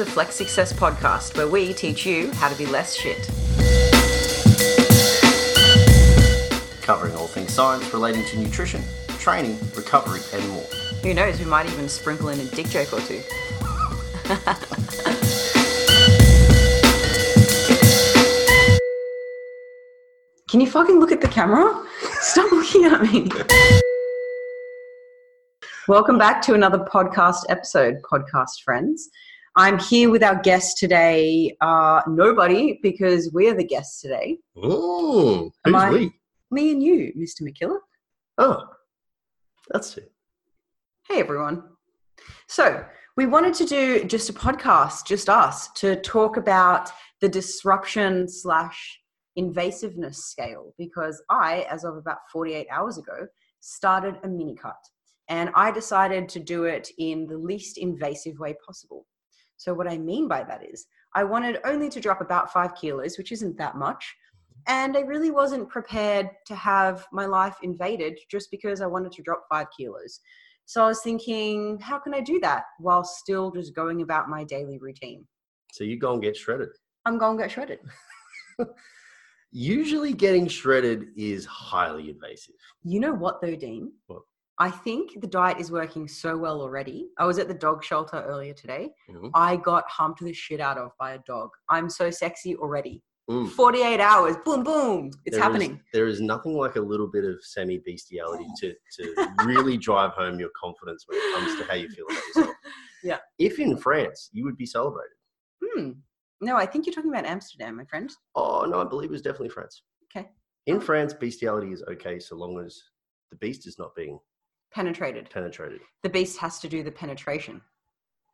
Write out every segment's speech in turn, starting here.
the Flex Success Podcast, where we teach you how to be less shit. Covering all things science relating to nutrition, training, recovery, and more. Who knows, we might even sprinkle in a dick joke or two. Can you fucking look at the camera? Stop looking at me. Welcome back to another podcast episode, podcast friends. I'm here with our guest today, uh, nobody, because we're the guests today. Oh, who's I- we? Me and you, Mr. McKillop. Oh, that's it. Hey everyone. So, we wanted to do just a podcast, just us, to talk about the disruption slash invasiveness scale because I, as of about 48 hours ago, started a mini cut and I decided to do it in the least invasive way possible. So, what I mean by that is, I wanted only to drop about five kilos, which isn't that much. And I really wasn't prepared to have my life invaded just because I wanted to drop five kilos. So I was thinking, how can I do that while still just going about my daily routine? So you go and get shredded. I'm going to get shredded. Usually, getting shredded is highly invasive. You know what, though, Dean? What? I think the diet is working so well already. I was at the dog shelter earlier today. Mhm. I got humped the shit out of by a dog. I'm so sexy already. Mm. 48 hours, boom, boom. It's There is- happening. there is nothing like a little bit of semi bestiality to, to really drive home your confidence when it comes to how you feel about yourself. Yeah. If in France, you would be celebrated. Hmm. No, I think you're talking about Amsterdam, my friend. Oh, no, I believe it was definitely France. Okay. In France, bestiality is okay so long as the beast is not being Penetrated. penetrated. The beast has to do the penetration.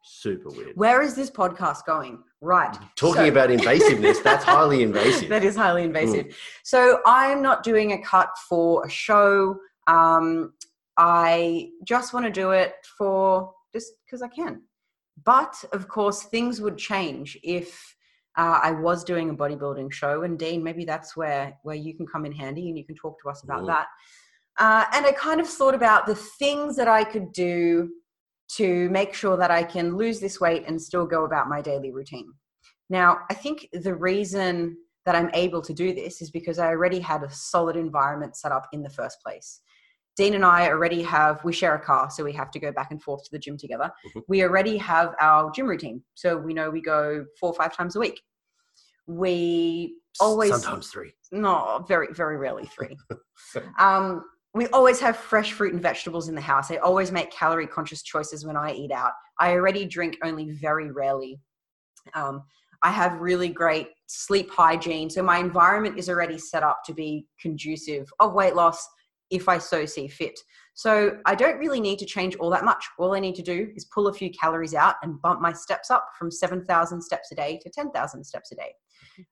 Super weird. Where is this podcast going? Right. Talking So- about invasiveness, that's highly invasive. that is highly invasive. So I'm not doing a cut for a show. Um, I just want to do it for just because I can. But of course, things would change if uh, I was doing a bodybuilding show. And Dean, maybe that's where where you can come in handy and you can talk to us about Mm. that. Uh, and I kind of thought about the things that I could do to make sure that I can lose this weight and still go about my daily routine. Now, I think the reason that I'm able to do this is because I already had a solid environment set up in the first place. Dean and I already have, we share a car, so we have to go back and forth to the gym together. Mhm. We already have our gym routine. So we know we go four or five times a week. We always, Sometimes three. no, very, very rarely three. um, we always have fresh fruit and vegetables in the house. I always make calorie conscious choices when I eat out. I already drink only very rarely. Um, I have really great sleep hygiene. So my environment is already set up to be conducive of weight loss if I so see fit. So I don't really need to change all that much. All I need to do is pull a few calories out and bump my steps up from 7,000 steps a day to 10,000 steps a day.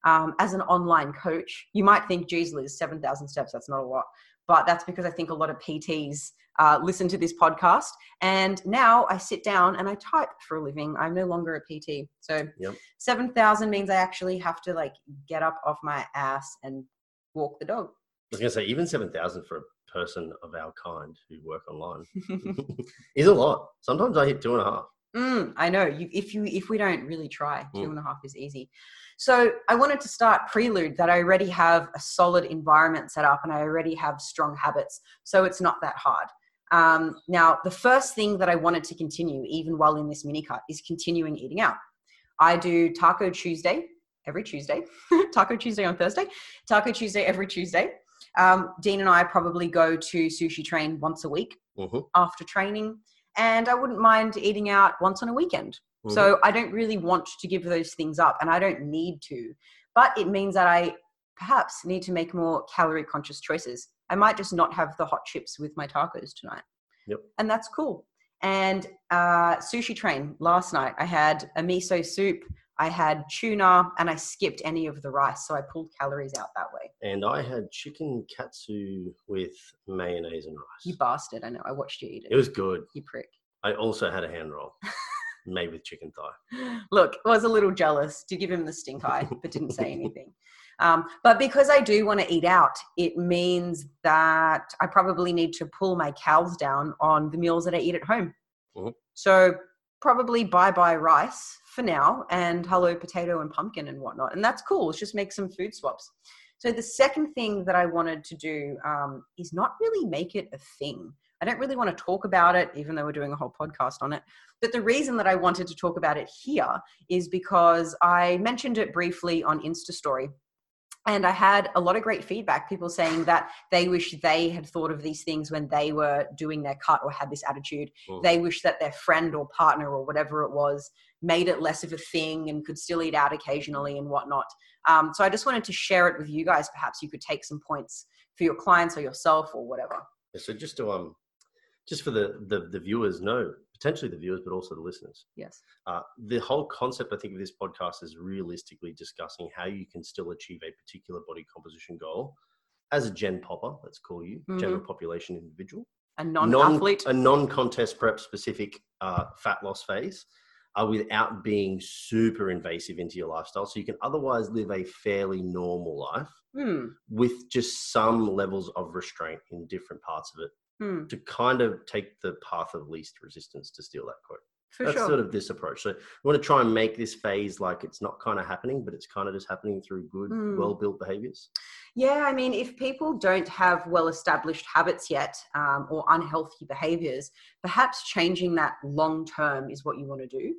Um, as an online coach, you might think, geez, Liz, 7,000 steps, that's not a lot. But that's because I think a lot of PTs uh, listen to this podcast. And now I sit down and I type for a living. I'm no longer a PT. So Yep. 7,000 means I actually have to like get up off my ass and walk the dog. I was going to say, even 7,000 for a person of our kind who work online is a lot. Sometimes I hit two and a half. Mm, I know. You, if you if we don't really try, two Mm. and a half is easy. So I wanted to start prelude that I already have a solid environment set up and I already have strong habits, so it's not that hard. Um, now, the first thing that I wanted to continue, even while in this mini cut, is continuing eating out. I do Taco Tuesday every Tuesday, Taco Tuesday on Thursday, Taco Tuesday every Tuesday. Um, Dean and I probably go to Sushi Train once a week hmm after training, and I wouldn't mind eating out once on a weekend. So I don't really want to give those things up, and I don't need to. But it means that I perhaps need to make more calorie conscious choices. I might just not have the hot chips with my tacos tonight. Yep. And that's cool. And uh, sushi train last night, I had a miso soup, I had tuna, and I skipped any of the rice. So I pulled calories out that way. and I had chicken katsu with mayonnaise and rice. You bastard. I know. I watched you eat it. it was good. you prick. I also had a hand roll made with chicken thigh. Look, I was a little jealous to give him the stink eye, but didn't say anything. Um, but because I do want to eat out, it means that I probably need to pull my cals down on the meals that I eat at home. Mhm. So probably bye bye rice for now and hello potato and pumpkin and whatnot. And that's cool. Let's just make some food swaps. So the second thing that I wanted to do um, is not really make it a thing. I don't really want to talk about it, even though we're doing a whole podcast on it. But the reason that I wanted to talk about it here is because I mentioned it briefly on Insta Story and I had a lot of great feedback. People saying that they wish they had thought of these things when they were doing their cut or had this attitude. Mm. They wish that their friend or partner or whatever it was made it less of a thing and could still eat out occasionally and whatnot. Um, so I just wanted to share it with you guys. Perhaps you could take some points for your clients or yourself or whatever. So just to um, just for the the, the viewers know potentially the viewers, but also the listeners. Yes. Uh, the whole concept, I think, of this podcast is realistically discussing how you can still achieve a particular body composition goal as a gen popper, let's call you, mm-hmm. general population individual. A non-athlete. Non, a non-contest prep specific uh, fat loss phase. Uh, without being super invasive into your lifestyle. So you can otherwise live a fairly normal life mm. with just some levels of restraint in different parts of it hmm. to kind of take the path of least resistance to steal that quote. For That's sure. sort of this approach. So we want to try and make this phase like it's not kind of happening, but it's kind of just happening through good, Hmm. well built behaviors. Yeah, I mean, if people don't have well established habits yet um, or unhealthy behaviors, perhaps changing that long term is what you want to do.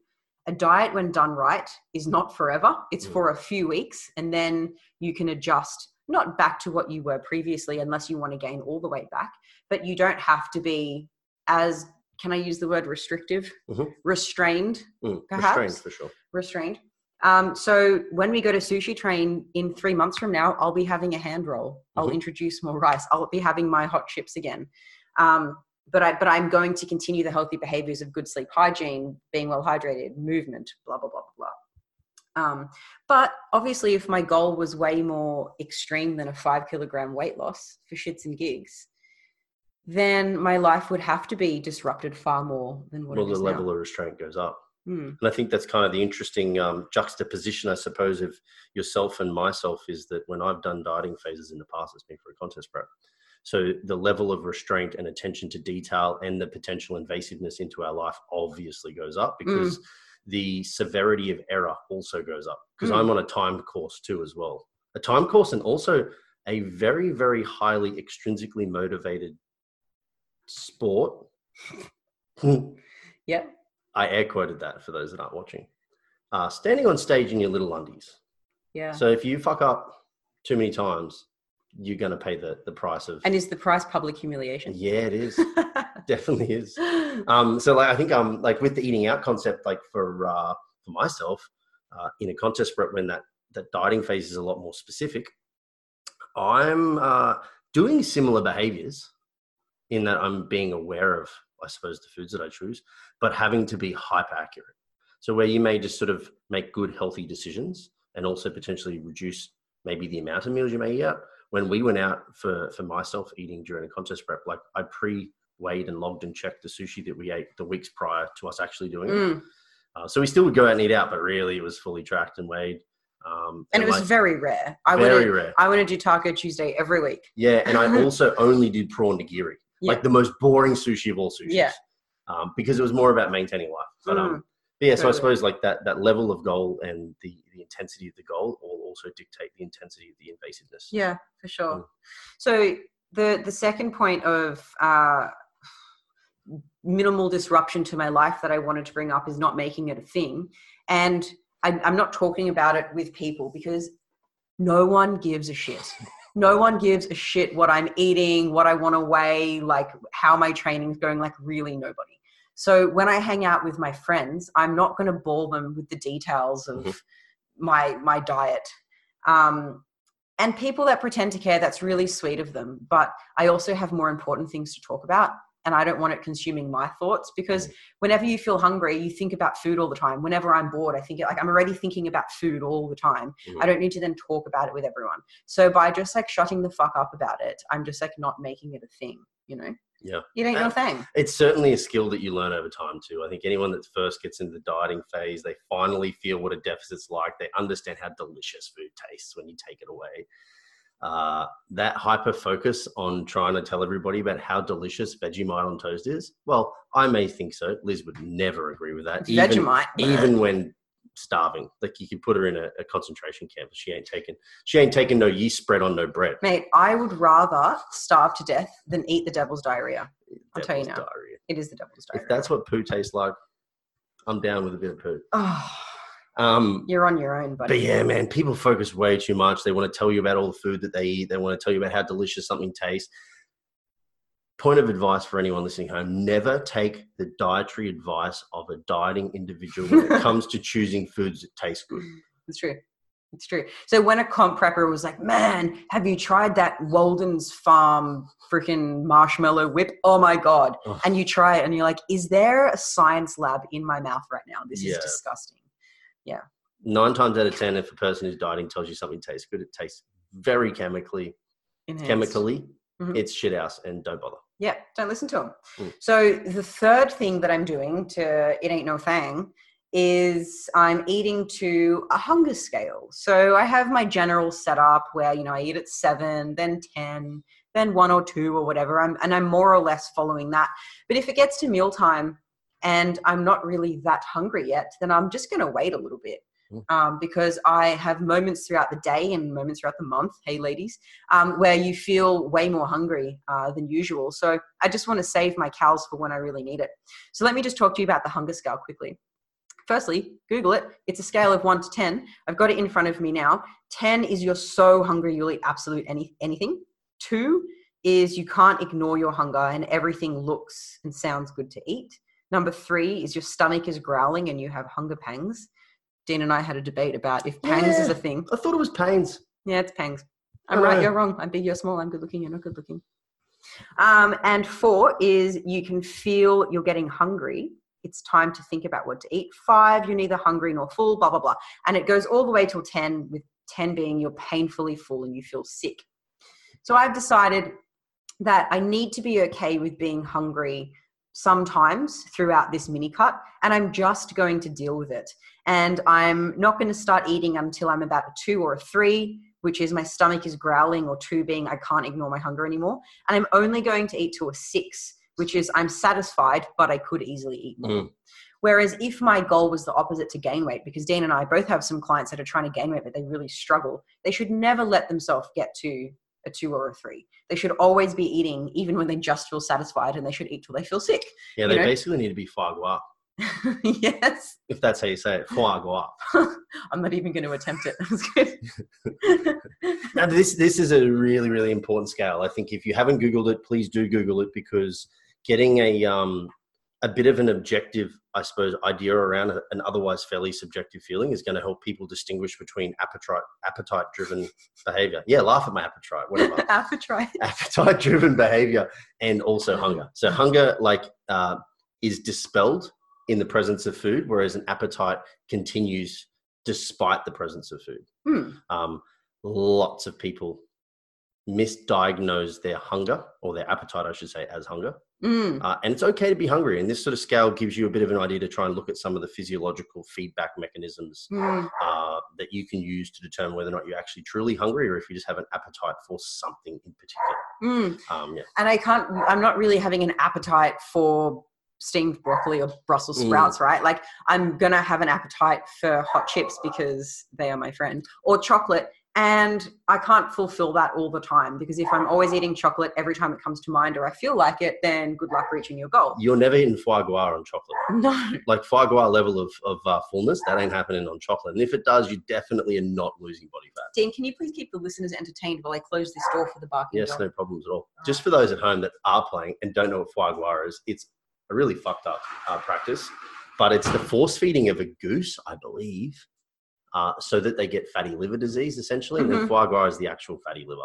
A diet, when done right, is not forever, it's Mm. for a few weeks, and then you can adjust not back to what you were previously unless you want to gain all the weight back, but you don't have to be as can I use the word restrictive? Mhm. Restrained Mm, Perhaps. Restrained for sure. restrained. Um, so when we go to sushi train in three months from now, I'll be having a hand roll. I'll Mhm. introduce more rice. I'll be having my hot chips again. Um, but I but I'm going to continue the healthy behaviors of good sleep hygiene, being well hydrated, movement, blah blah blah blah blah. Um, but obviously, if my goal was way more extreme than a five kilogram weight loss for shits and gigs, then my life would have to be disrupted far more than what. Well, the level now. of restraint goes up. Hmm. And I think that's kind of the interesting um, juxtaposition, I suppose, of yourself and myself is that when I've done dieting phases in the past, it's been for a contest prep. So the level of restraint and attention to detail and the potential invasiveness into our life obviously goes up because the severity of error also goes up because Mm. I'm on a time course too as well. A time course and also a very, very highly extrinsically motivated sport. Yeah. I air quoted that for those that aren't watching. Uh, standing on stage in your little undies. Yeah. So if you fuck up too many times, you're going to pay the, the price of. And is the price public humiliation? yeah, it is. Definitely is. Um, so like I think um like with the eating out concept, like for uh, for myself, uh, in a contest prep when that that dieting phase is a lot more specific, I'm uh, doing similar behaviors in that I'm being aware of, I suppose, the foods that I choose, but having to be hyper accurate. So where you may just sort of make good, healthy decisions and also potentially reduce maybe the amount of meals you may eat out. When we went out for for myself eating during a contest prep, like I pre weighed and logged and checked the sushi that we ate the weeks prior to us actually doing it. Mm. Uh, so we still would go out and eat out, but really it was fully tracked and weighed. Um, And it was like, very rare. I very rare. I want to do Taco Tuesday every week. Yeah, and I also only did prawn nigiri, Yeah. like the most boring sushi of all sushis. Yeah. Um, because it was more about maintaining life. But um, Mm, but yeah, so I suppose like that that level of goal and the the intensity of the goal will also dictate the intensity of the invasiveness. Yeah, for sure. Mm. So the the second point of uh, minimal disruption to my life that I wanted to bring up is not making it a thing, and I, I'm not talking about it with people because no one gives a shit. No one gives a shit what I'm eating, what I want to weigh, like how my training's going. Like really, nobody. So when I hang out with my friends, I'm not going to bore them with the details of Mhm. my my diet. Um, and people that pretend to care, that's really sweet of them. But I also have more important things to talk about. And I don't want it consuming my thoughts because whenever you feel hungry, you think about food all the time. Whenever I'm bored, I think like I'm already thinking about food all the time. Mhm. I don't need to then talk about it with everyone. So by just like shutting the fuck up about it, I'm just like not making it a thing, you know? Yeah. It ain't Uh, no thing. It's certainly a skill that you learn over time too. I think anyone that first gets into the dieting phase, they finally feel what a deficit's like. They understand how delicious food tastes when you take it away. Uh, that hyper focus on trying to tell everybody about how delicious Vegemite on toast is. Well, I may think so. Liz would never agree with that. Even, Vegemite. even when starving, like you could put her in a, a concentration camp. She ain't taking. She ain't taking no yeast spread on no bread. Mate, I would rather starve to death than eat the devil's diarrhea. I'll tell you now. diarrhea. It is the devil's diarrhea. If that's what poo tastes like, I'm down with a bit of poo. oh, Um, you're on your own, buddy. But yeah, man, people focus way too much. They want to tell you about all the food that they eat. They want to tell you about how delicious something tastes. Point of advice for anyone listening home never take the dietary advice of a dieting individual when it comes to choosing foods that taste good. It's true. It's true. So when a comp prepper was like, "Man, have you tried that Walden's Farm freaking marshmallow whip? Oh my god!" Ugh. And you try it, and you're like, "Is there a science lab in my mouth right now? This Yeah. is disgusting." Nine times out of ten, if a person who's dieting tells you something tastes good, it tastes very chemically. Enhanced. Chemically, Mhm. it's shit house, and don't bother. Yeah, don't listen to them. Mm. So the third thing that I'm doing to it ain't no thing is I'm eating to a hunger scale. So I have my general setup where you know I eat at seven, then ten, then one or two or whatever. I'm and I'm more or less following that. But if it gets to mealtime and I'm not really that hungry yet, then I'm just going to wait a little bit. Mm. Um, because I have moments throughout the day and moments throughout the month, hey ladies, um, where you feel way more hungry uh, than usual. So I just want to save my cows for when I really need it. So let me just talk to you about the hunger scale quickly. Firstly, Google it. It's a scale of one to 10. I've got it in front of me now. 10 is you're so hungry you'll eat absolute any, anything. Two is you can't ignore your hunger and everything looks and sounds good to eat. Number three is your stomach is growling and you have hunger pangs. Dean and I had a debate about if pangs is a thing. I thought it was pains. Yeah, it's pangs. I'm right, know. you're wrong. I'm big, you're small. I'm good looking, you're not good looking. Um, and four is you can feel you're getting hungry. It's time to think about what to eat. Five, you're neither hungry nor full, blah, blah, blah. And it goes all the way till 10, with 10 being you're painfully full and you feel sick. So I've decided that I need to be okay with being hungry sometimes throughout this mini cut, and I'm just going to deal with it. And I'm not going to start eating until I'm about a two or a three, which is my stomach is growling, or two being I can't ignore my hunger anymore. And I'm only going to eat to a six, which is I'm satisfied, but I could easily eat more. Mm. Whereas if my goal was the opposite to gain weight, because Dean and I both have some clients that are trying to gain weight, but they really struggle, they should never let themselves get to a two or a three. They should always be eating, even when they just feel satisfied, and they should eat till they feel sick. Yeah, they know? basically need to be foie gras, yes. if that's how you say it. Foie gras. I'm not even going to attempt it. That's good. Now, this this is a really really important scale. I think if you haven't googled it, please do Google it because getting a um a bit of an objective, I suppose, idea around an otherwise fairly subjective feeling is going to help people distinguish between appetite appetite driven behavior. Yeah, laugh at my appetite, whatever. Appetite. appetite driven behavior and also hunger. So hunger like uh, is dispelled in the presence of food, whereas an appetite continues despite the presence of food. Hmm. Um, lots of people misdiagnose their hunger or their appetite, I should say, as hunger. Mm. Uh, and it's okay to be hungry. And this sort of scale gives you a bit of an idea to try and look at some of the physiological feedback mechanisms Mm. uh, that you can use to determine whether or not you're actually truly hungry or if you just have an appetite for something in particular. Mm. Um, yeah. And I can't, I'm not really having an appetite for steamed broccoli or Brussels Mm. sprouts, right? Like I'm going to have an appetite for hot chips because they are my friend or chocolate. And I can't fulfill that all the time because if I'm always eating chocolate every time it comes to mind or I feel like it, then good luck reaching your goal. You're never eating foie gras on chocolate. No. Like foie gras level of, of uh, fullness, that ain't happening on chocolate. And if it does, you definitely are not losing body fat. Dean, can you please keep the listeners entertained while I close this door for the barking Yes, dog? no problems at all. Just for those at home that are playing and don't know what foie gras is, it's a really fucked up uh, practice, but it's the force feeding of a goose, I believe, uh, so that they get fatty liver disease essentially. And then Mhm. foie gras is the actual fatty liver.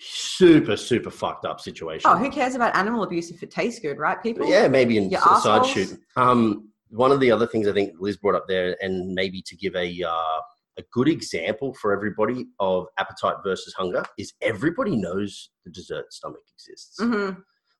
Super, super fucked up situation. Oh, who cares about animal abuse if it tastes good, right, people? But yeah, maybe in s- side shoot. Um, one of the other things I think Liz brought up there, and maybe to give a uh, a good example for everybody of appetite versus hunger, is everybody knows the dessert stomach exists. hmm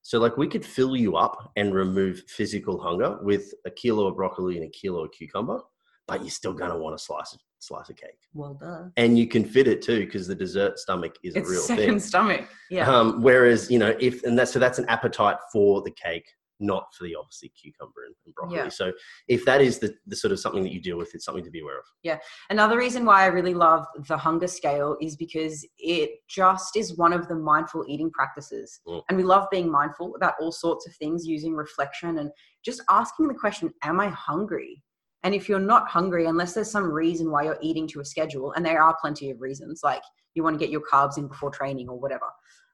So, like, we could fill you up and remove physical hunger with a kilo of broccoli and a kilo of cucumber, but you're still gonna want a slice of slice of cake. Well done. And you can fit it too because the dessert stomach is It's a real second thing. stomach. Yeah. Um, whereas, you know, if, and that's, so that's an appetite for the cake, not for the obviously cucumber and, and broccoli. Yeah. So if that is the, the sort of something that you deal with, it's something to be aware of. Yeah. Another reason why I really love the hunger scale is because it just is one of the mindful eating practices. Mm. And we love being mindful about all sorts of things using reflection and just asking the question, Am I hungry? And if you're not hungry, unless there's some reason why you're eating to a schedule, and there are plenty of reasons, like you want to get your carbs in before training or whatever,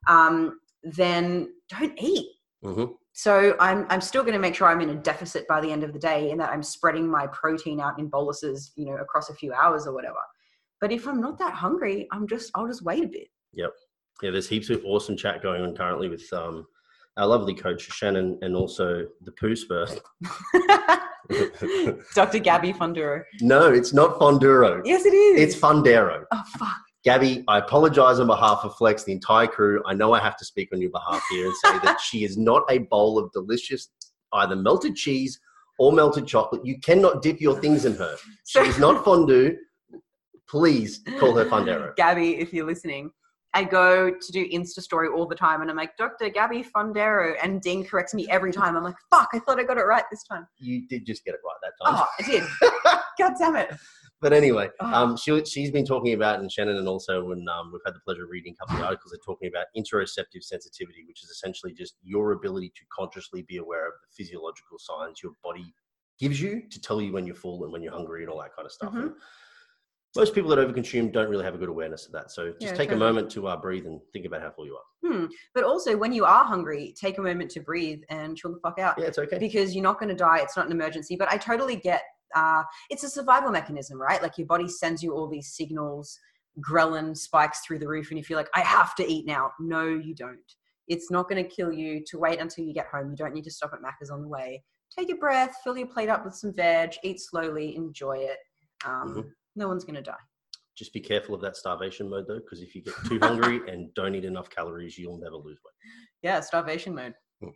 um, then don't eat. hmm So I'm I'm still going to make sure I'm in a deficit by the end of the day, and that I'm spreading my protein out in boluses, you know, across a few hours or whatever. But if I'm not that hungry, I'm just I'll just wait a bit. Yep. Yeah, there's heaps of awesome chat going on currently with um, our lovely coach Shannon and also the poo spurt. Dr. Gabby Funduro. no, it's not Fonduro. Yes, it is. It's Fundaro. Oh fuck. Gabby, I apologize on behalf of Flex, the entire crew. I know I have to speak on your behalf here and say that she is not a bowl of delicious either melted cheese or melted chocolate. You cannot dip your things in her. She is not fondue. Please call her Fundaro. Gabby, if you're listening, I go to do Insta story all the time, and I'm like, Dr. Gabby Fundaro, and Dean corrects me every time. I'm like, fuck, I thought I got it right this time. You did just get it right that time. Oh, I did. God damn it. But anyway, Oh. um, she, she's been talking about, and Shannon, and also when um, we've had the pleasure of reading a couple of articles, they're talking about interoceptive sensitivity, which is essentially just your ability to consciously be aware of the physiological signs your body gives you to tell you when you're full and when you're hungry and all that kind of stuff. Mhm. And most people that overconsume don't really have a good awareness of that. So just Yeah, take a moment to uh, breathe and think about how full you are. Hmm. But also, when you are hungry, take a moment to breathe and chill the fuck out. Yeah, it's okay. because you're not going to die. It's not an emergency. But I totally get uh, it's a survival mechanism, right? Like your body sends you all these signals, ghrelin spikes through the roof, and you feel like, I have to eat now. No, you don't. It's not going to kill you to wait until you get home. You don't need to stop at Macca's on the way. Take a breath, fill your plate up with some veg, eat slowly, enjoy it. Um, Mhm. No one's going to die. Just be careful of that starvation mode though, because if you get too hungry and don't eat enough calories, you'll never lose weight. Yeah, starvation mode. Hmm.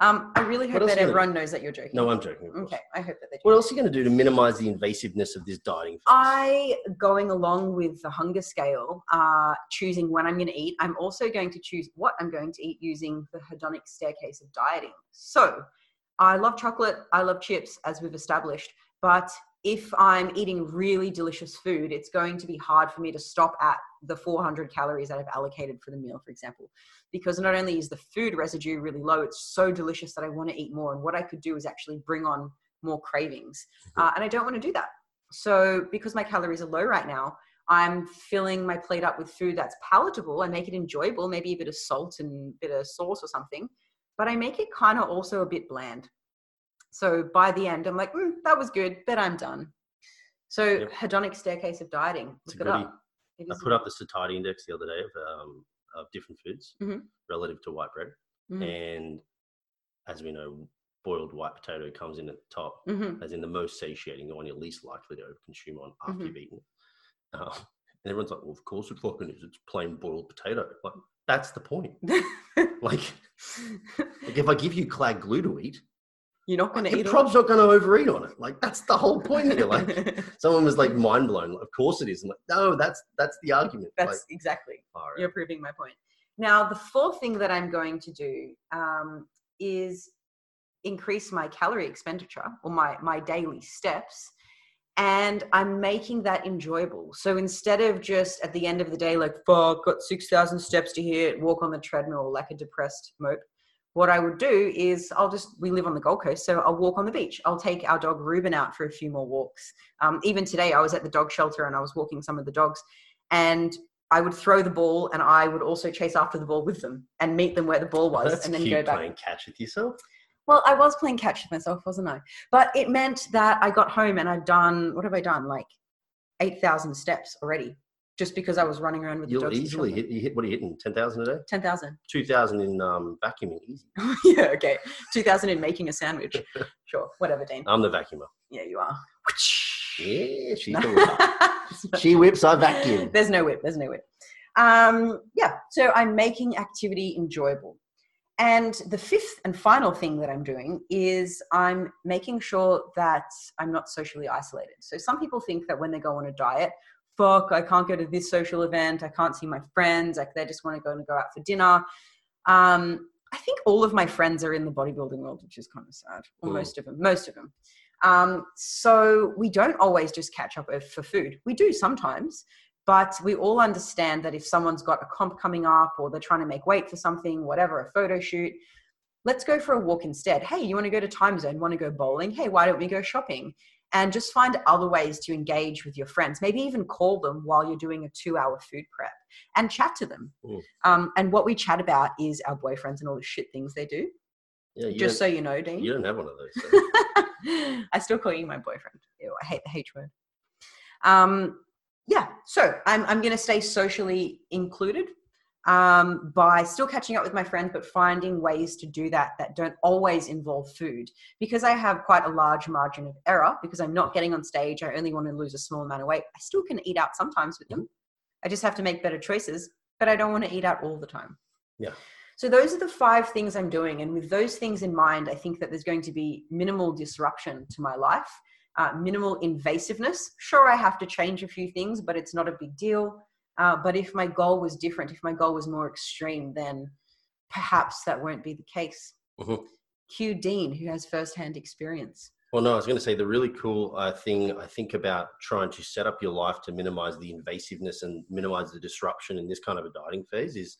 Um, I really hope that are you gonna- everyone knows that you're joking. No, I'm joking. Okay, I hope that they. What else are you going to do to minimize the invasiveness of this dieting? phase? I, going along with the hunger scale, uh, choosing when I'm going to eat, I'm also going to choose what I'm going to eat using the hedonic staircase of dieting. So, I love chocolate, I love chips, as we've established, but if I'm eating really delicious food, it's going to be hard for me to stop at the 400 calories that I've allocated for the meal, for example, because not only is the food residue really low, it's so delicious that I want to eat more. And what I could do is actually bring on more cravings. Uh, and I don't want to do that. So, because my calories are low right now, I'm filling my plate up with food that's palatable. I make it enjoyable, maybe a bit of salt and a bit of sauce or something, but I make it kind of also a bit bland. So by the end, I'm like, mm, that was good, but I'm done. So Yep. hedonic staircase of dieting. It's Look it up. It I put up the satiety index the other day of, um, of different foods Mhm. relative to white bread. Mhm. And as we know, boiled white potato comes in at the top, Mhm. as in the most satiating, the one you're least likely to consume on after Mhm. you've eaten. Uh, and everyone's like, well, of course it's going it's plain boiled potato. Like, that's the point. Like, like if I give you clag glue to eat, You're not going to eat prob's not going to overeat on it. Like, that's the whole point here. Like, someone was like mind blown. Like, Of course it is. I'm like, no, that's that's the argument. That's like, exactly. far. You're proving my point. Now, the fourth thing that I'm going to do um, is increase my calorie expenditure or my, my daily steps. And I'm making that enjoyable. So instead of just at the end of the day, like, fuck, got 6,000 steps to hit, walk on the treadmill like a depressed mope, what I would do is I'll just, we live on the Gold Coast, so I'll walk on the beach. I'll take our dog Ruben out for a few more walks. Um, even today, I was at the dog shelter and I was walking some of the dogs. And I would throw the ball and I would also chase after the ball with them and meet them where the ball was That's and then go back. playing catch with yourself. Well, I was playing catch with myself, wasn't I? But it meant that I got home and I'd done, what have I done? Like 8,000 steps already just because I was running around with the You'll dogs. the easily hit, you hit, what are you hitting? 10,000 a day? 10,000. 2,000 in um, vacuuming, easy. yeah, okay. 2,000 in making a sandwich. Sure, whatever, Dean. I'm the vacuumer. Yeah, you are. Yeah, she's the whip. she whips, I vacuum. There's no whip. There's no whip. Um, yeah. So I'm making activity enjoyable. and the fifth and final thing that I'm doing is I'm making sure that I'm not socially isolated. So some people think that when they go on a diet, fuck, I can't go to this social event, I can't see my friends, like they just want to go and go out for dinner. Um, I think all of my friends are in the bodybuilding world, which is kind of sad. Or Mm. most of them, most of them. Um, so we don't always just catch up for food. We do sometimes, but we all understand that if someone's got a comp coming up or they're trying to make weight for something, whatever, a photo shoot, let's go for a walk instead. Hey, you want to go to Timezone? Want to go bowling? Hey, why don't we go shopping? And just find other ways to engage with your friends. Maybe even call them while you're doing a two hour food prep and chat to them. Mm. Um, and what we chat about is our boyfriends and all the shit things they do. Yeah, just so you know, Dean. you don't have one of those. so. I still call you my boyfriend. Ew, I hate the H word. Um, yeah, so I'm, I'm going to stay socially included um, by still catching up with my friends, but finding ways to do that that don't always involve food. Because I have quite a large margin of error, because I'm not getting on stage, I only want to lose a small amount of weight. I still can eat out sometimes with them. I just have to make better choices, but I don't want to eat out all the time. Yeah. So those are the five things I'm doing. And with those things in mind, I think that there's going to be minimal disruption to my life, uh, minimal invasiveness. Sure, I have to change a few things, but it's not a big deal. Uh, but if my goal was different, if my goal was more extreme, then perhaps that won't be the case. Mhm. Q Dean, who has firsthand experience. Well, no, I was going to say the really cool uh, thing I think about trying to set up your life to minimize the invasiveness and minimize the disruption in this kind of a dieting phase is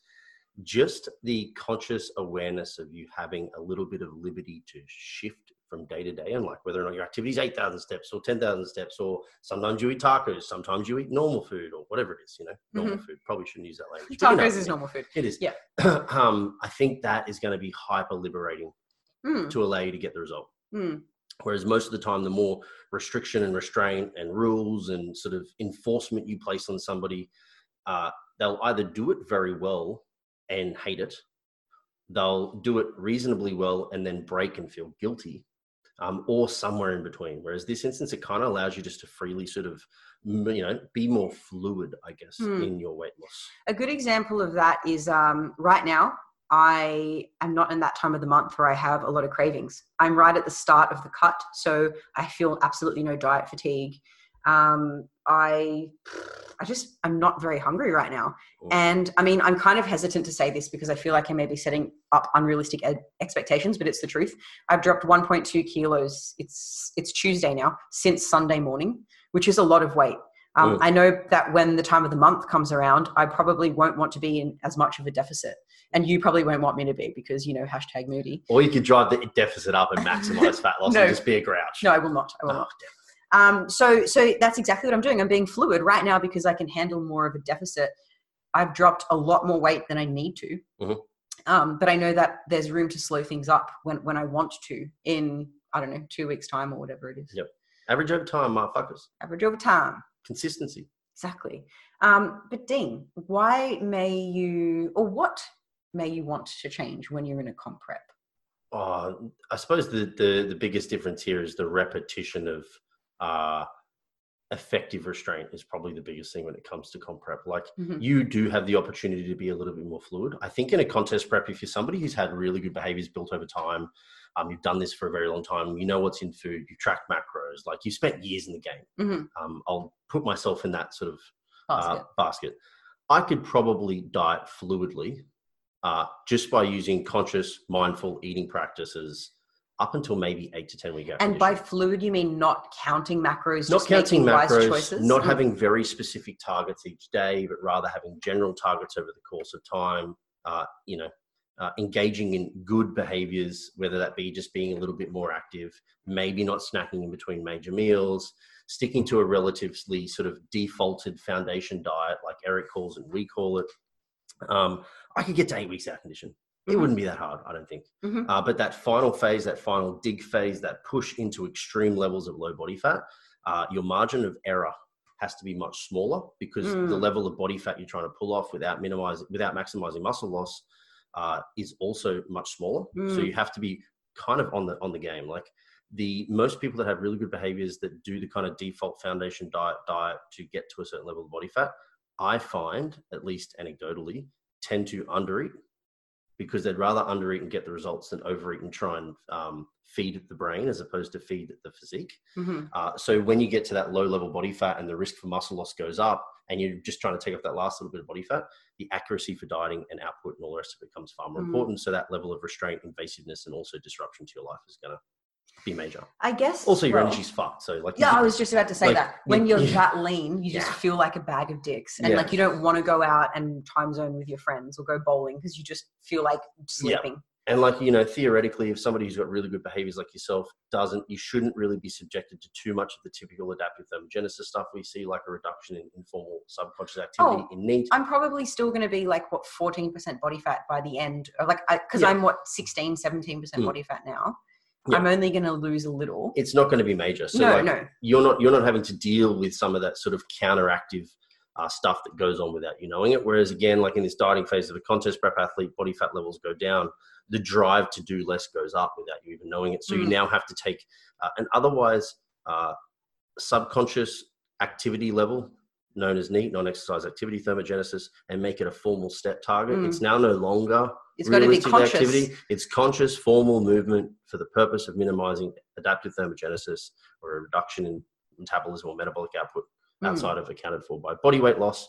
just the conscious awareness of you having a little bit of liberty to shift from day to day and like whether or not your activity is 8,000 steps or 10,000 steps or sometimes you eat tacos, sometimes you eat normal food or whatever it is, you know, normal food. Probably shouldn't use that language. but you know Tacos is normal food. It is. Yeah. um, I think that is going to be hyper liberating Mm, to allow you to get the result. mm, Whereas most of the time, the more restriction and restraint and rules and sort of enforcement you place on somebody, uh, they'll either do it very well and hate it, they'll do it reasonably well and then break and feel guilty, um, or somewhere in between. Whereas this instance, it kind of allows you just to freely sort of, you know, be more fluid, I guess, Hmm. in your weight loss. A good example of that is um, right now, I am not in that time of the month where I have a lot of cravings. I'm right at the start of the cut, so I feel absolutely no diet fatigue. Um, I, I just, I'm not very hungry right now. And I mean, I'm kind of hesitant to say this because I feel like I may be setting up unrealistic ed- expectations, but it's the truth. I've dropped 1.2 kilos. It's it's Tuesday now since Sunday morning, which is a lot of weight. Um. I know that when the time of the month comes around, I probably won't want to be in as much of a deficit, and you probably won't want me to be because you know hashtag moody. Or you could drive the deficit up and maximize fat loss No. and just be a grouch. No, I will not. I will Oh, not. Um, so, so that's exactly what I'm doing. I'm being fluid right now because I can handle more of a deficit. I've dropped a lot more weight than I need to, Mhm. um, but I know that there's room to slow things up when when I want to. In I don't know two weeks time or whatever it is. Yep. Average over time, motherfuckers. Average over time. Consistency. Exactly. Um, but Dean, why may you or what may you want to change when you're in a comp prep? Oh, I suppose the, the the biggest difference here is the repetition of uh, effective restraint is probably the biggest thing when it comes to comp prep. Like Mhm. you do have the opportunity to be a little bit more fluid. I think in a contest prep, if you're somebody who's had really good behaviors built over time, um, you've done this for a very long time, you know what's in food, you track macros, like you spent years in the game. Mhm. Um, I'll put myself in that sort of Basket. uh, basket. I could probably diet fluidly uh, just by using conscious, mindful eating practices up until maybe eight to 10 week and by fluid, you mean not counting macros, not just counting making wise macros, choices? not Mm. having very specific targets each day, but rather having general targets over the course of time. Uh, you know, uh, engaging in good behaviors, whether that be just being a little bit more active, maybe not snacking in between major meals, sticking to a relatively sort of defaulted foundation diet, like Eric calls and we call it. Um, I could get to eight weeks out of condition. It wouldn't be that hard, I don't think. Mhm. Uh, but that final phase, that final dig phase, that push into extreme levels of low body fat, uh, your margin of error has to be much smaller because the Mm. level of body fat you're trying to pull off without minimizing, without maximizing muscle loss, uh, is also much smaller. So Mm. you have to be kind of on the on the game. Like the most people that have really good behaviors that do the kind of default foundation diet diet to get to a certain level of body fat, I find at least anecdotally tend to undereat because they'd rather undereat and get the results than overeat and try and um, feed the brain as opposed to feed the physique. Mhm. Uh, so when you get to that low level body fat and the risk for muscle loss goes up, and you're just trying to take off that last little bit of body fat, the accuracy for dieting and output and all the rest of it becomes far more Mm. important. So that level of restraint, invasiveness, and also disruption to your life is going to be major. I guess. Also, your well- energy's fucked. So like, Yeah, I was just about to say Like, that. When you- you're you- that lean, you just Yeah. feel like a bag of dicks. And Yeah. like you don't want to go out and Timezone with your friends or go bowling because you just feel like sleeping. and like you know, theoretically, if somebody who's got really good behaviors like yourself doesn't, you shouldn't really be subjected to too much of the typical adaptive thermogenesis stuff we see, like a reduction in informal subconscious activity Oh, in NEAT. I'm probably still going to be like what 14% body fat by the end, or like because Yeah. I'm what 16, 17% Mm. body fat now. Yeah. I'm only going to lose a little. It's not going to be major. So no, like, no. you're not you're not having to deal with some of that sort of counteractive uh, stuff that goes on without you knowing it. Whereas again, like in this dieting phase of a contest prep athlete, body fat levels go down. The drive to do less goes up without you even knowing it. So you Mm. now have to take uh, an otherwise uh, subconscious activity level known as NEAT, non-exercise activity thermogenesis, and make it a formal step target. Mm. It's now no longer It's got to be conscious. activity. It's conscious, formal movement for the purpose of minimizing adaptive thermogenesis or a reduction in metabolism or metabolic output Mm. outside of accounted for by body weight loss.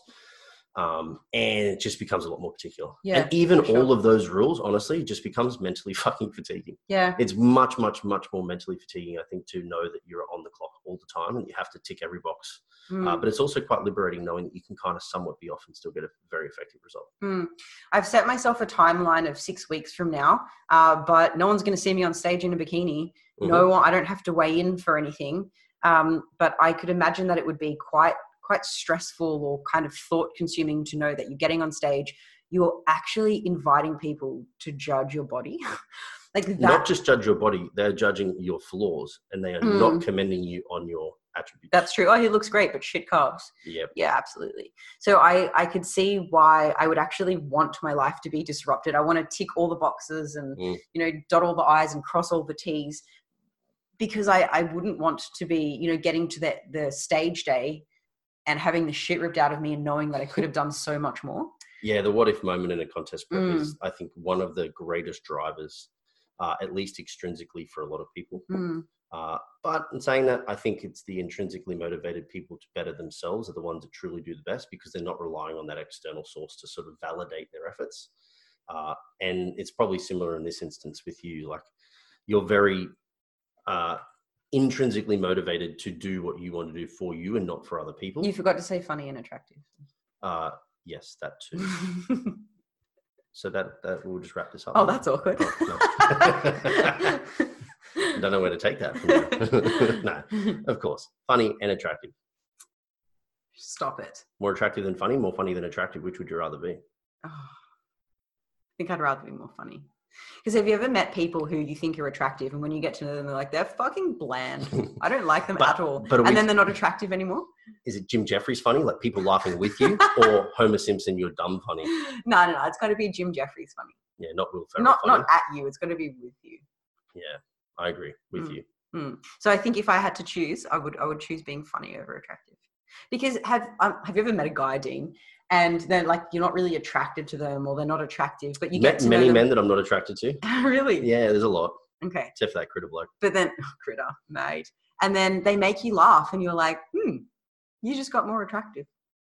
Um, and it just becomes a lot more particular. Yeah, and even sure. all of those rules, honestly, just becomes mentally fucking fatiguing. Yeah. It's much, much, much more mentally fatiguing, I think, to know that you're on the clock all the time and you have to tick every box. Mm. Uh, but it's also quite liberating knowing that you can kind of somewhat be off and still get a very effective result. Mm. I've set myself a timeline of six weeks from now, uh, but no one's going to see me on stage in a bikini. Mhm. No one, I don't have to weigh in for anything. Um, but I could imagine that it would be quite quite stressful or kind of thought consuming to know that you're getting on stage, you're actually inviting people to judge your body. like that. not just judge your body, they're judging your flaws and they are Mm. not commending you on your attributes. that's true. Oh, he looks great, but shit carbs. Yep. Yeah, absolutely. So I I could see why I would actually want my life to be disrupted. I want to tick all the boxes and Mm. you know dot all the i's and cross all the t's because I I wouldn't want to be you know getting to the the stage day and having the shit ripped out of me and knowing that I could have done so much more. Yeah, the what if moment in a contest prep Mm. is, I think, one of the greatest drivers, uh, at least extrinsically for a lot of people. Mm. Uh, but in saying that, I think it's the intrinsically motivated people to better themselves are the ones that truly do the best because they're not relying on that external source to sort of validate their efforts. Uh, and it's probably similar in this instance with you. Like you're very uh, intrinsically motivated to do what you want to do for you and not for other people. You forgot to say funny and attractive. Uh, yes, that too. So that, that we'll just wrap this up. oh, that's awkward. Oh, I don't know where to take that from. no, of course. Funny and attractive. Stop it. More attractive than funny, more funny than attractive. Which would you rather be? Oh, I think I'd rather be more funny. Because have you ever met people who you think are attractive, and when you get to know them, they're like they're fucking bland. I don't like them But- at all, but are we- and then they're not attractive anymore. Is it Jim Jefferies funny, like people laughing with you, or Homer Simpson, you're dumb funny? No, no, no. It's got to be Jim Jefferies funny. Yeah, not Will Ferrell Not funny. not at you. It's got to be with you. yeah, I agree with Mm. you. Mm. So I think if I had to choose, I would I would choose being funny over attractive. Because have um, have you ever met a guy, Dean, and then like you're not really attracted to them, or they're not attractive, but you get Met many men that I'm not attracted to. really? Yeah, there's a lot, Okay. except for that critter bloke. But then critter mate, and then they make you laugh, and you're like, hmm, you just got more attractive.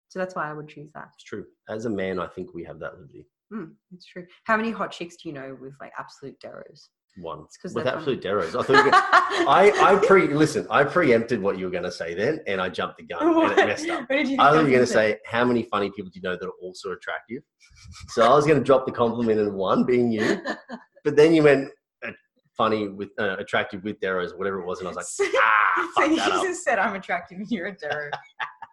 So that's why I would choose that. It's true. As a man, I think we have that liberty. Hmm, it's true. How many hot chicks do you know with like absolute deros? One with absolute deros. I thought. You were gonna, I I pre listen. I preempted what you were going to say then, and I jumped the gun and it messed up. What I thought you were going gonna say how many funny people do you know that are also attractive. So I was going to drop the compliment in one, being you, but then you went uh, funny with uh, attractive with Deros, whatever it was, and I was like, So- ah, so you up. just said I'm attractive and you're a Dero.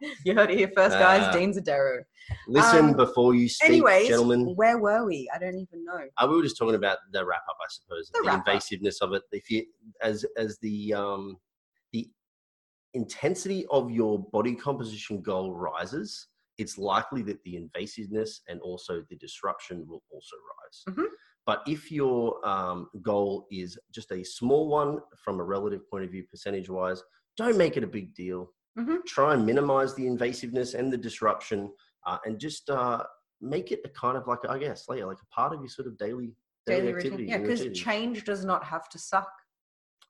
you heard it here first, guys. Dean's a Dero. Listen Um, before you speak, Anyways, gentlemen. where were we? I don't even know. Uh, we were just talking about the wrap up, I suppose, The the, invasiveness of it. If you, as as the um, the intensity of your body composition goal rises, it's likely that the invasiveness and also the disruption will also rise. Mhm. But if your um, goal is just a small one from a relative point of view, percentage wise, don't make it a big deal. Mhm. Try and minimize the invasiveness and the disruption, uh, and just uh, make it a kind of like I guess like like a part of your sort of daily daily activity. routine. Yeah, because change does not have to suck.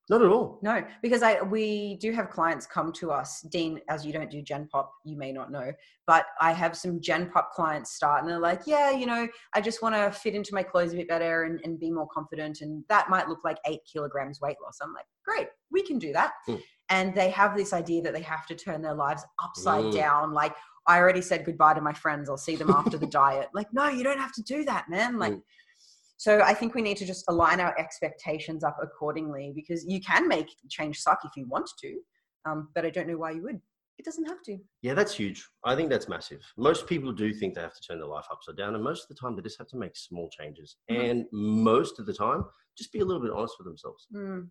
not at all. No, because I we do have clients come to us, Dean. As you don't do Gen Pop, you may not know, but I have some Gen Pop clients start, and they're like, "Yeah, you know, I just want to fit into my clothes a bit better and, and be more confident, and that might look like eight kilograms weight loss." I'm like, "Great, we can do that." Mm. And they have this idea that they have to turn their lives upside Mm. down. Like, I already said goodbye to my friends. I'll see them after the diet. Like, no, you don't have to do that, man. Like. Mm. So I think we need to just align our expectations up accordingly because you can make change suck if you want to, um, but I don't know why you would. It doesn't have to. Yeah, that's huge. I think that's massive. Most people do think they have to turn their life upside down, and most of the time they just have to make small changes. Mhm. And most of the time, just be a little bit honest with themselves. Mm.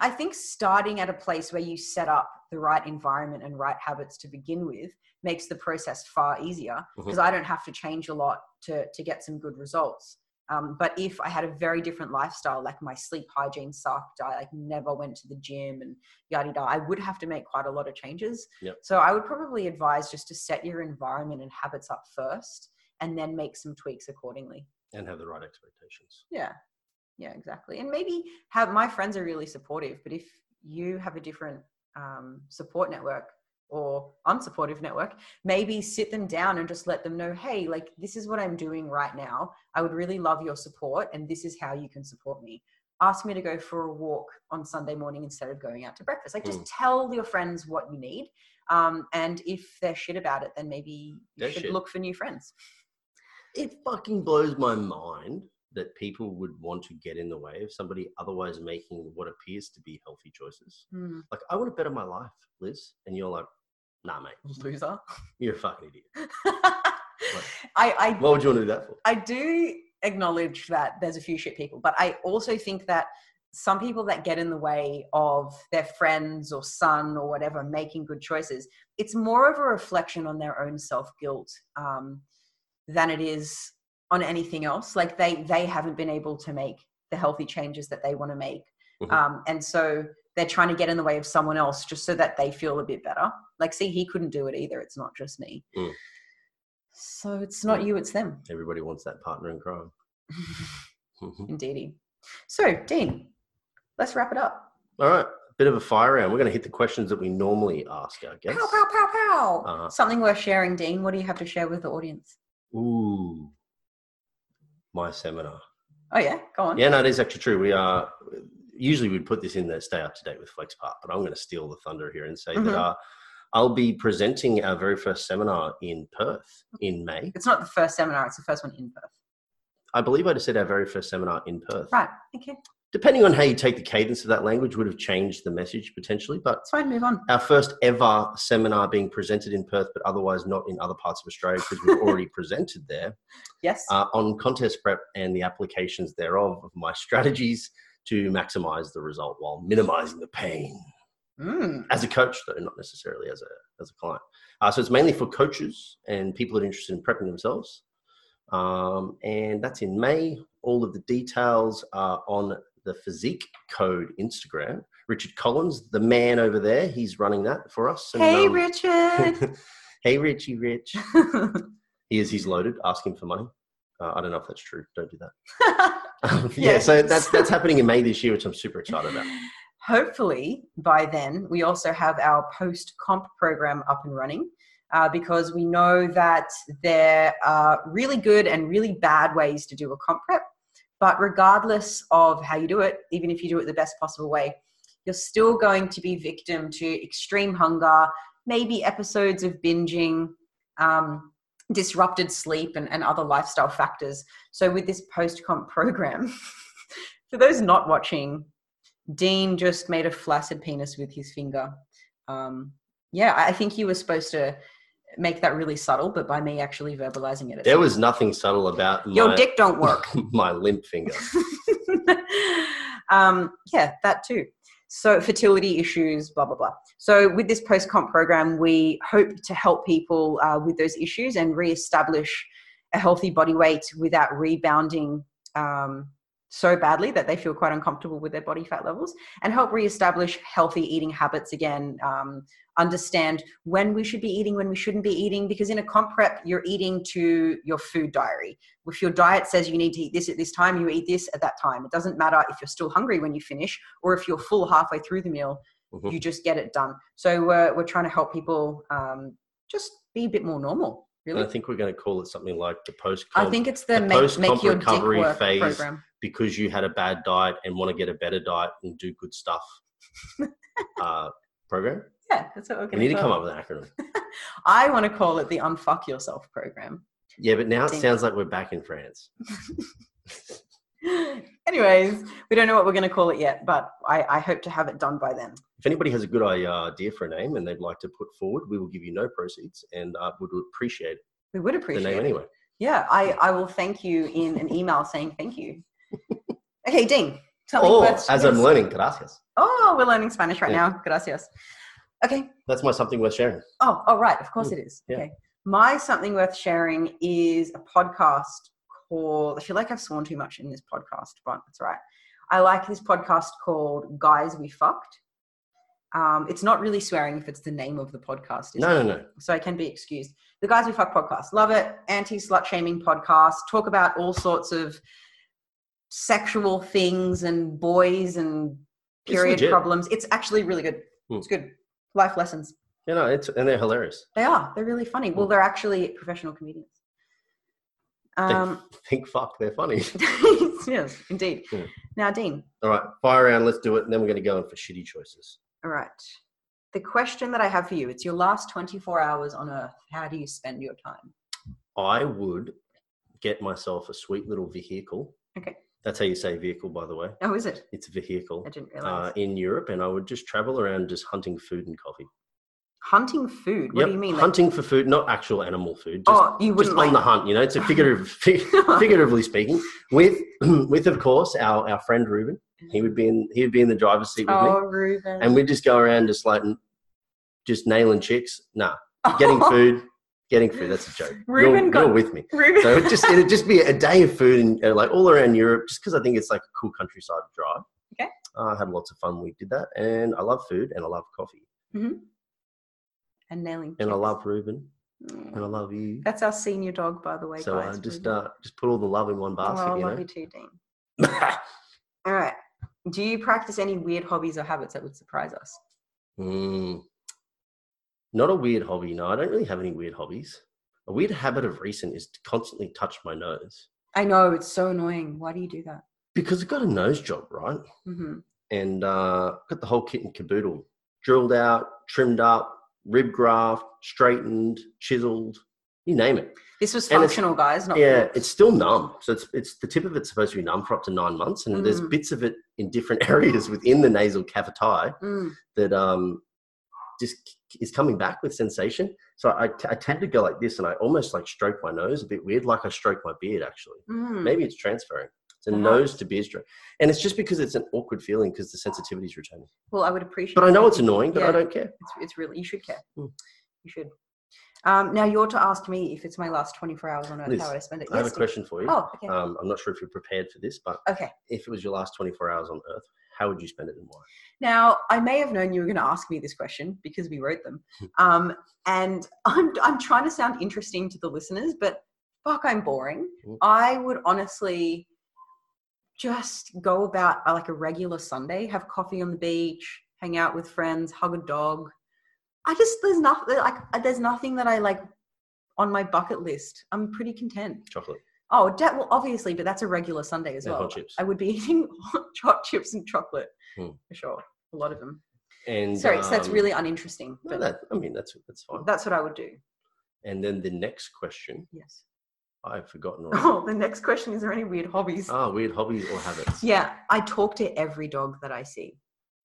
I think starting at a place where you set up the right environment and right habits to begin with makes the process far easier because I don't have to change a lot to to get some good results. Um, but if I had a very different lifestyle, like my sleep hygiene sucked, I like never went to the gym and yada yada, I would have to make quite a lot of changes. Yep. So I would probably advise just to set your environment and habits up first, and then make some tweaks accordingly. And have the right expectations. Yeah. Yeah, exactly. And maybe have my friends are really supportive, but if you have a different um, support network or unsupportive network, maybe sit them down and just let them know, hey, like this is what I'm doing right now. I would really love your support, and this is how you can support me. Ask me to go for a walk on Sunday morning instead of going out to breakfast. Like, just tell your friends what you need. Um, and if they're shit about it, then maybe you should look for new friends. It fucking blows my mind that people would want to get in the way of somebody otherwise making what appears to be healthy choices. Hmm. Like, I want to better my life, Liz. And you're like, nah, mate, Loser. you're a fucking idiot. I, I What would you want to do that for? I do acknowledge that there's a few shit people, but I also think that some people that get in the way of their friends or son or whatever making good choices, it's more of a reflection on their own self guilt um, than it is on anything else. Like they they haven't been able to make the healthy changes that they want to make, Mhm. um, and so they're trying to get in the way of someone else just so that they feel a bit better. Like, see, he couldn't do it either. It's not just me. Mm. So it's not Mm. you, it's them. Everybody wants that partner in crime. Indeedy. So, Dean, let's wrap it up. All right, a bit of a fire round. We're going to hit the questions that we normally ask our guests. Pow, pow, pow, pow. Uh-huh. Something worth sharing, Dean. What do you have to share with the audience? Ooh, my seminar. Oh, yeah, go on. Yeah, no, it is actually true. We are usually we'd put this in there, stay up to date with FlexPart, but I'm going to steal the thunder here and say Mhm. that uh, I'll be presenting our very first seminar in Perth in May. It's not the first seminar, it's the first one in Perth. I believe I just said our very first seminar in Perth. Right, okay. Depending on how you take the cadence of that language, would have changed the message potentially. But It's fine, move on. our first ever seminar being presented in Perth, but otherwise not in other parts of Australia because we've already presented there. Yes. uh, on contest prep and the applications thereof of my strategies to maximize the result while minimizing the pain Mm. as a coach though not necessarily as a as a client uh, so it's mainly for coaches and people that are interested in prepping themselves um, and that's in may all of the details are on the physique code instagram richard collins the man over there he's running that for us And, Hey, um, Richard. hey richie rich he is he's loaded asking for money uh, i don't know if that's true don't do that yeah, Yeah. so that's that's happening in May this year, which I'm super excited about. Hopefully, by then, we also have our post comp program up and running uh, because we know that there are really good and really bad ways to do a comp prep. But regardless of how you do it, even if you do it the best possible way, you're still going to be victim to extreme hunger, maybe episodes of binging, um, disrupted sleep, and, and other lifestyle factors. So, with this post comp program, for those not watching, Dean just made a flaccid penis with his finger. Um, yeah, I think you were supposed to make that really subtle, but by me actually verbalizing it, There was nothing subtle about your my, dick don't work. my limp finger. um, yeah, that too. So fertility issues, blah blah blah. So with this post comp program, we hope to help people uh, with those issues and reestablish a healthy body weight without rebounding um, so badly that they feel quite uncomfortable with their body fat levels and help reestablish healthy eating habits again um, understand when we should be eating when we shouldn't be eating because in a comp prep you're eating to your food diary if your diet says you need to eat this at this time you eat this at that time it doesn't matter if you're still hungry when you finish or if you're full halfway through the meal Mhm. you just get it done so uh, we're trying to help people um, just be a bit more normal really I think we're going to call it something like the post. i think it's the, the make, make your recovery work phase program because you had a bad diet and want to get a better diet and do good stuff. uh, program. yeah that's what we're going We need to come up with an acronym. i want to call it the unfuck yourself program Yeah, but now it sounds like we're back in France. Anyways, we don't know what we're going to call it yet, but I, I hope to have it done by then. If anybody has a good uh, idea for a name and they'd like to put forward, we will give you no proceeds and uh, would appreciate We would appreciate the name it. anyway. Yeah, I, I will thank you in an email saying thank you. Okay, Dean. Something Oh, worth- as I'm learning, gracias. Oh, we're learning Spanish right Yeah. now. Gracias. Okay. That's my something worth sharing. Oh, oh, right. Of course it is. yeah. Okay. My something worth sharing is a podcast called. I feel like I've sworn too much in this podcast, but that's right. I like this podcast called "Guys We Fucked." Um, it's not really swearing if it's the name of the podcast. Is No, it? no, no. so I can be excused. The Guys We Fuck podcast, love it. Anti slut shaming podcast, talk about all sorts of sexual things and boys and period legit. problems. It's actually really good. It's good. Life lessons. You know, it's and they're hilarious. They are. They're really funny. Well, Hmm. they're actually professional comedians. Um, Think fuck, they're funny. yes, indeed. Hmm. Now, Dean, All right, fire around. Let's do it, and then we're going to go in for shitty choices. all right. The question that I have for you, it's your last 24 hours on earth. How do you spend your time? I would get myself a sweet little vehicle. Okay. That's how you say vehicle, by the way. Oh, is it? It's vehicle I didn't uh, realize. in Europe, and I would just travel around just hunting food and coffee. Hunting food. What Yep, do you mean? Like- Hunting for food, not actual animal food. Just, oh, you just wouldn't on like the hunt. You know, it's a figurative, figuratively speaking. With, with of course, our, our friend Ruben. He would be in. He would be in the driver's seat with Oh, me, Ruben. and we'd just go around just like, just nailing chicks. Nah, getting food, getting food. That's a joke. Ruben you're, got- you're with me. Ruben. So it just it'd just be a day of food and uh, like all around Europe, just because I think it's like a cool countryside drive. Okay. Uh, I had lots of fun. We did that, and I love food and I love coffee and nailing. and I love Ruben Mm. and I love you. That's our senior dog, by the way. So I guys, just Ruben. uh, just put all the love in one basket. I you love know. you too, Dean. All right. Do you practice any weird hobbies or habits that would surprise us? Mm. Not a weird hobby. No, I don't really have any weird hobbies. A weird habit of recent is to constantly touch my nose I know it's so annoying. Why do you do that? because I've got a nose job, right? hmm and uh, got the whole kit and caboodle drilled out, trimmed up, rib graft, straightened, chiseled, you name it. This was functional, guys. Not yeah, it's still numb. So it's it's the tip of it's supposed to be numb for up to nine months, and there's Mm. bits of it in different areas within the nasal cavity Mm. that um just is coming back with sensation. So I, t- I tend to go like this, and I almost like stroke my nose a bit weird, like I stroke my beard actually. Mm. Maybe it's transferring. It's a Perhaps. nose to beard stroke, and it's just because it's an awkward feeling because the sensitivity is returning. Well, I would appreciate. But I know it's annoying, but Yeah. I don't care. It's, it's really you should care. Mm. You should. Um, now you're to ask me if it's my last 24 hours on Earth. Liz, how would I spend it? I have a question for you. Oh, okay. Um, I'm not sure if you're prepared for this, but okay. if it was your last 24 hours on Earth, how would you spend it and why? Now, I may have known you were going to ask me this question because we wrote them. Hmm. Um, and I'm, I'm trying to sound interesting to the listeners, but fuck, I'm boring. I would honestly just go about uh, like a regular Sunday, have coffee on the beach, hang out with friends, hug a dog. I just, there's nothing, like, there's nothing that I like on my bucket list. I'm pretty content. Chocolate. Oh, de- well, obviously, but that's a regular Sunday as well. I would be eating hot, chips and chocolate Hmm. for sure. A lot of them. And Sorry, so that's um, really uninteresting. no, But that, I mean, that's that's fine. that's what I would do. And then the next question, Yes. I've forgotten. Already. Oh, the next question is there any weird hobbies? ah, weird hobbies or habits. yeah, I talk to every dog that I see.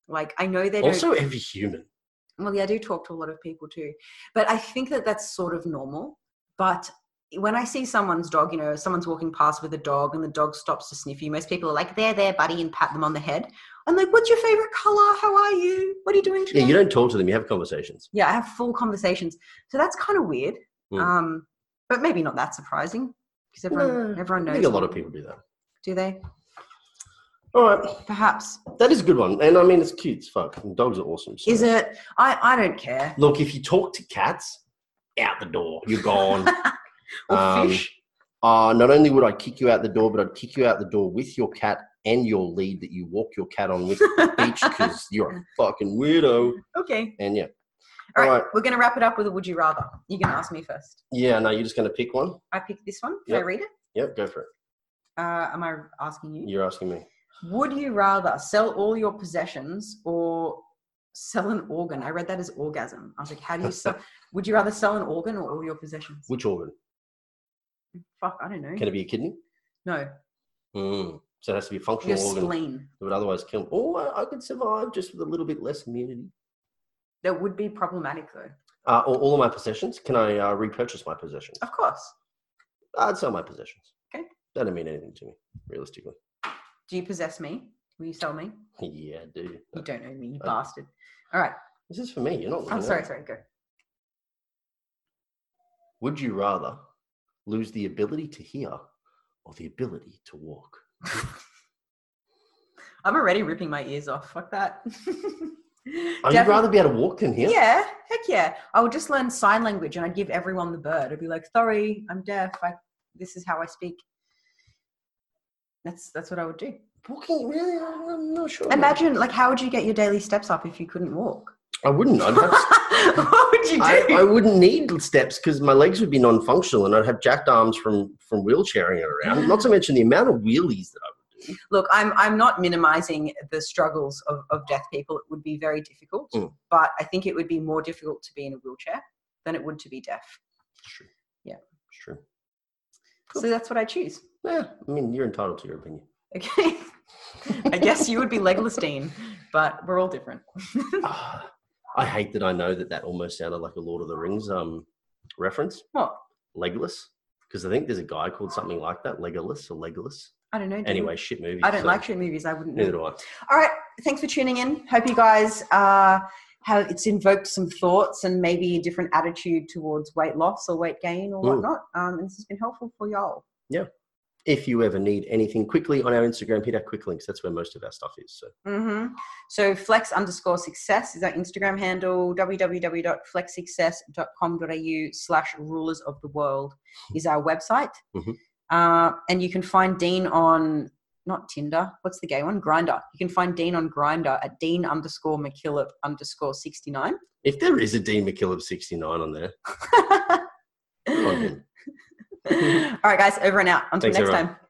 Like I know they Also, every human. Well, yeah, I do talk to a lot of people too, but I think that that's sort of normal. But when I see someone's dog, you know, someone's walking past with a dog and the dog stops to sniff you, most people are like, "There, there, buddy," and pat them on the head. I'm like, "What's your favorite color? How are you? What are you doing today?" Yeah, you don't talk to them. You have conversations. yeah, I have full conversations. So that's kind of weird. Mm. Um, but maybe not that surprising because everyone No, everyone knows. I think a lot of people do that. do they? All right, Perhaps. that is a good one, and I mean it's cute. as fuck. And dogs are awesome. so- Is it? I, I don't care. Look, if you talk to cats, out the door. You're gone. or Um, fish. uh, not only would I kick you out the door, but I'd kick you out the door with your cat and your lead that you walk your cat on with the beach because you're a fucking weirdo. Okay. And yeah, All right. We're going to wrap it up with a would you rather. You're going to ask me first. yeah. No, you're just gonna pick one. I picked this one. Can I read it? Yep, go for it. Uh, am I asking you? You're asking me. Would you rather sell all your possessions or sell an organ? I read that as orgasm. I was like, how do you sell? would you rather sell an organ or all your possessions? Which organ? Fuck, I don't know. Can it be a kidney? no, Mm. So it has to be a your functional organ spleen. that would otherwise kill. Oh, I, I could survive just with a little bit less immunity. That would be problematic, though. Uh, all, all of my possessions. Can I uh, repurchase my possessions? Of course. I'd sell my possessions. Okay. That don't mean anything to me, realistically. Do you possess me? Will you sell me? Yeah, do. You don't own me, you I- bastard. All right. This is for me. You're not. I'm sorry, sorry, go. Would you rather lose the ability to hear or the ability to walk? I'm already ripping my ears off. Fuck that. I'd rather be able to walk than hear. Yeah, heck yeah. I would just learn sign language and I'd give everyone the bird. I'd be like, sorry, I'm deaf. I, this is how I speak. That's that's what I would do. Walking, really? I'm not sure. Imagine, like, how would you get your daily steps up if you couldn't walk? I wouldn't. I'd have, what would you do? I, I wouldn't need steps because my legs would be non-functional and I'd have jacked arms from from wheelchairing it around. Not to mention the amount of wheelies that I would do. Look, I'm I'm not minimizing the struggles of, of deaf people. It would be very difficult, Mm. but I think it would be more difficult to be in a wheelchair than it would to be deaf. It's true. Yeah. It's true. Cool. So that's what I choose. Yeah, I mean, you're entitled to your opinion. Okay. I guess you would be legless, Dean, but we're all different. I hate that I know that that almost sounded like a Lord of the Rings um reference. What? Legolas, because I think there's a guy called something like that, Legolas or Legolas. I don't know. Anyway, shit movie. I don't so like shit movies. I wouldn't Neither know. do I. All right. Thanks for tuning in. Hope you guys uh, have it's invoked some thoughts and maybe a different attitude towards weight loss or weight gain or Mm. whatnot. Um, and this has been helpful for y'all. If you ever need anything quickly on our Instagram, hit our quick links. That's where most of our stuff is. So hmm So flex underscore success is our Instagram handle. www.flexsuccess.com.au slash rulers of the world is our website. Mhm. Uh, and you can find Dean on not Tinder. What's the gay one? Grindr. You can find Dean on Grindr at Dean underscore McKillop underscore 69. if there is a Dean McKillop 69 on there, on. All right, guys, over and out. Until Thanks, next everyone. time.